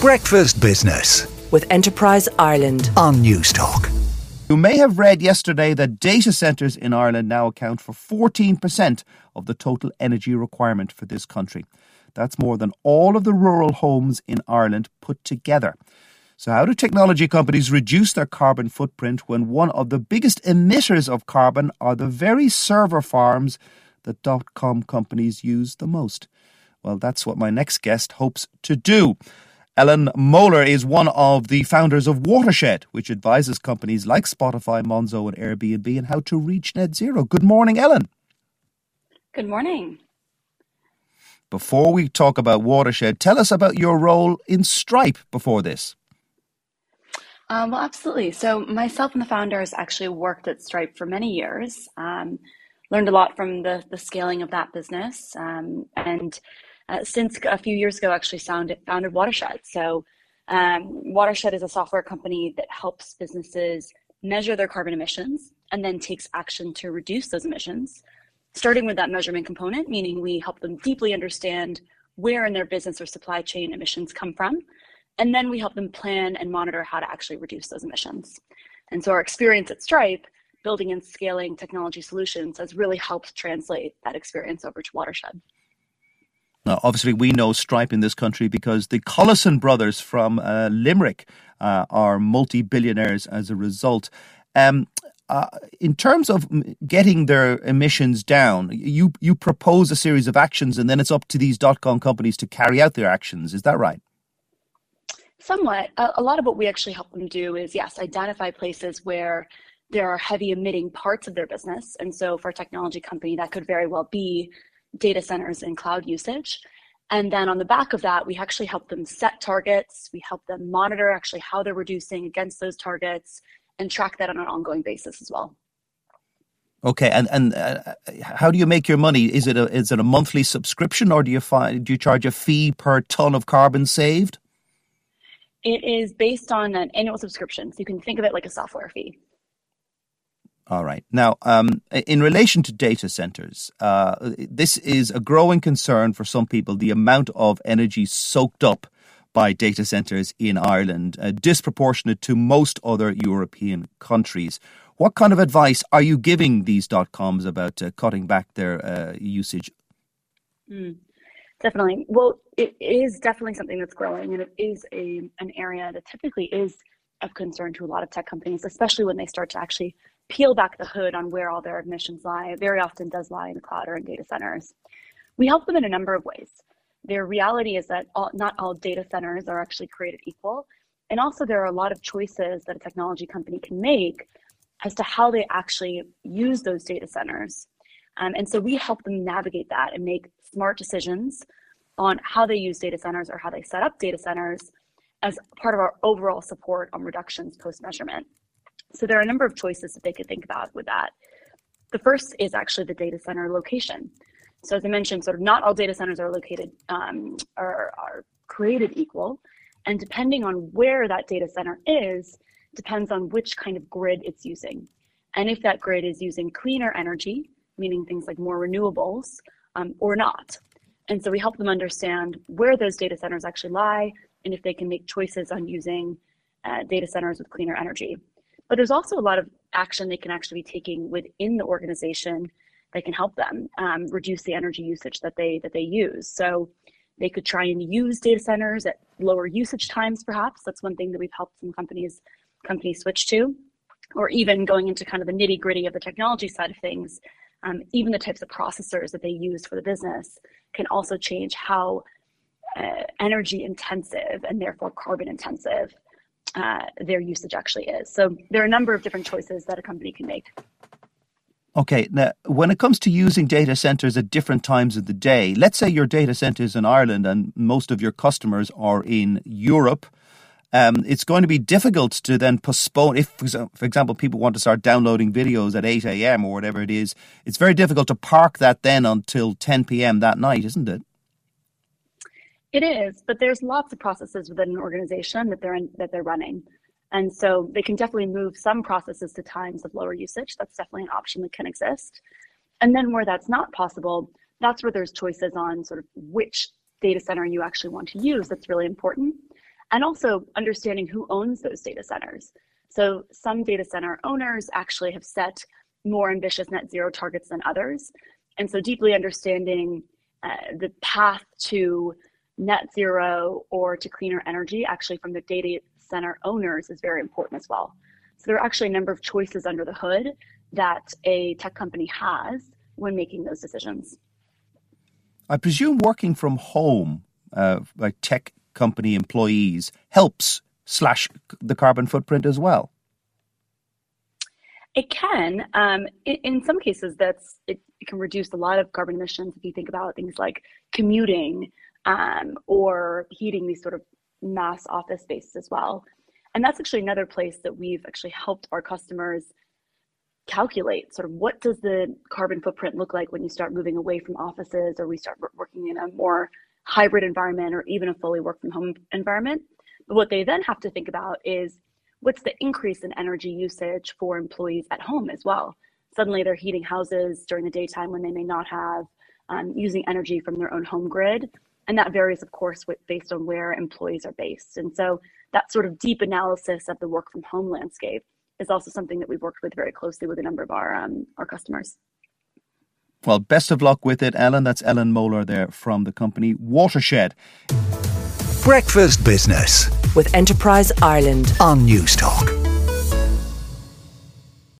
Breakfast Business with Enterprise Ireland on Newstalk. You may have read yesterday that data centres in Ireland now account for 14% of the total energy requirement for this country. That's more than all of the rural homes in Ireland put together. So, how do technology companies reduce their carbon footprint when one of the biggest emitters of carbon are the very server farms that dot com companies use the most? Well, that's what my next guest hopes to do. Ellen Moeller is one of the founders of Watershed, which advises companies like Spotify, Monzo, and Airbnb on how to reach net zero. Good morning, Ellen. Good morning. Before we talk about Watershed, tell us about your role in Stripe before this. Um, well, absolutely. So, myself and the founders actually worked at Stripe for many years. Um, learned a lot from the, the scaling of that business, um, and uh, since a few years ago, actually founded, Watershed. So, um, Watershed is a software company that helps businesses measure their carbon emissions and then takes action to reduce those emissions, starting with that measurement component, meaning we help them deeply understand where in their business or supply chain emissions come from. And then we help them plan and monitor how to actually reduce those emissions. And so our experience at Stripe, building and scaling technology solutions, has really helped translate that experience over to Watershed. Now, obviously, we know Stripe in this country because the Collison brothers from uh, Limerick uh, are multi billionaires as a result. Um, uh, in terms of getting their emissions down, you you propose a series of actions, and then it's up to these dot com companies to carry out their actions. Is that right? Somewhat. A, a lot of what we actually help them do is yes, identify places where there are heavy emitting parts of their business, and so for a technology company, that could very well be data centers and cloud usage. And then on the back of that, we actually help them set targets. We help them monitor actually how they're reducing against those targets and track that on an ongoing basis as well. Okay, and and uh, how do you make your money? Is it a is it a monthly subscription, or do you find do you charge a fee per ton of carbon saved? It is based on an annual subscription, so you can think of it like a software fee. All right. Now, um, in relation to data centers, uh, this is a growing concern for some people the amount of energy soaked up by data centers in Ireland, uh, disproportionate to most other European countries. What kind of advice are you giving these dot coms about uh, cutting back their uh, usage? Mm, definitely. Well, it is definitely something that's growing, and it is a an area that typically is of concern to a lot of tech companies, especially when they start to actually peel back the hood on where all their emissions lie, very often does lie in the cloud or in data centers. We help them in a number of ways. Their reality is that all, not all data centers are actually created equal. And also, there are a lot of choices that a technology company can make as to how they actually use those data centers. Um, and so we help them navigate that and make smart decisions on how they use data centers or how they set up data centers as part of our overall support on reductions post measurement. So there are a number of choices that they could think about with that. The first is actually the data center location. So as I mentioned, sort of not all data centers are located um, are, are created equal, and depending on where that data center is, depends on which kind of grid it's using. And if that grid is using cleaner energy, meaning things like more renewables, um, or not. And so we help them understand where those data centers actually lie and if they can make choices on using uh, data centers with cleaner energy. But there's also a lot of action they can actually be taking within the organization that can help them um, reduce the energy usage that they that they use. So they could try and use data centers at lower usage times, perhaps. That's one thing that we've helped some companies companies switch to, or even going into kind of the nitty gritty of the technology side of things. Um, even the types of processors that they use for the business can also change how uh, energy intensive and therefore carbon intensive uh, their usage actually is. So there are a number of different choices that a company can make. Okay, now when it comes to using data centers at different times of the day, let's say your data center is in Ireland and most of your customers are in Europe. Um, it's going to be difficult to then postpone. If, for example, people want to start downloading videos at 8 a.m. or whatever it is, it's very difficult to park that then until 10 p.m. that night, isn't it? It is, but there's lots of processes within an organization that they're in, that they're running. And so they can definitely move some processes to times of lower usage. That's definitely an option that can exist. And then where that's not possible, that's where there's choices on sort of which data center you actually want to use. That's really important. and also understanding who owns those data centers. So some data center owners actually have set more ambitious net zero targets than others. And so deeply understanding uh, the path to net zero or to cleaner energy actually from the data center owners is very important as well. So there are actually a number of choices under the hood that a tech company has when making those decisions. I presume working from home, uh, like tech company employees, helps slash the carbon footprint as well. It can. Um, in, in, some cases, that's it, it, can reduce a lot of carbon emissions. If you think about things like commuting um, or heating these sort of mass office spaces as well. And that's actually another place that we've actually helped our customers calculate sort of what does the carbon footprint look like when you start moving away from offices or we start working in a more hybrid environment or even a fully work from home environment. But what they then have to think about is what's the increase in energy usage for employees at home as well. Suddenly they're heating houses during the daytime when they may not have, um, using energy from their own home grid. And that varies, of course, with, based on where employees are based. And so that sort of deep analysis of the work from home landscape is also something that we've worked with very closely with a number of our um, our customers. Well, best of luck with it, Ellen. That's Ellen Moeller there from the company Watershed. Breakfast Business with Enterprise Ireland on Newstalk.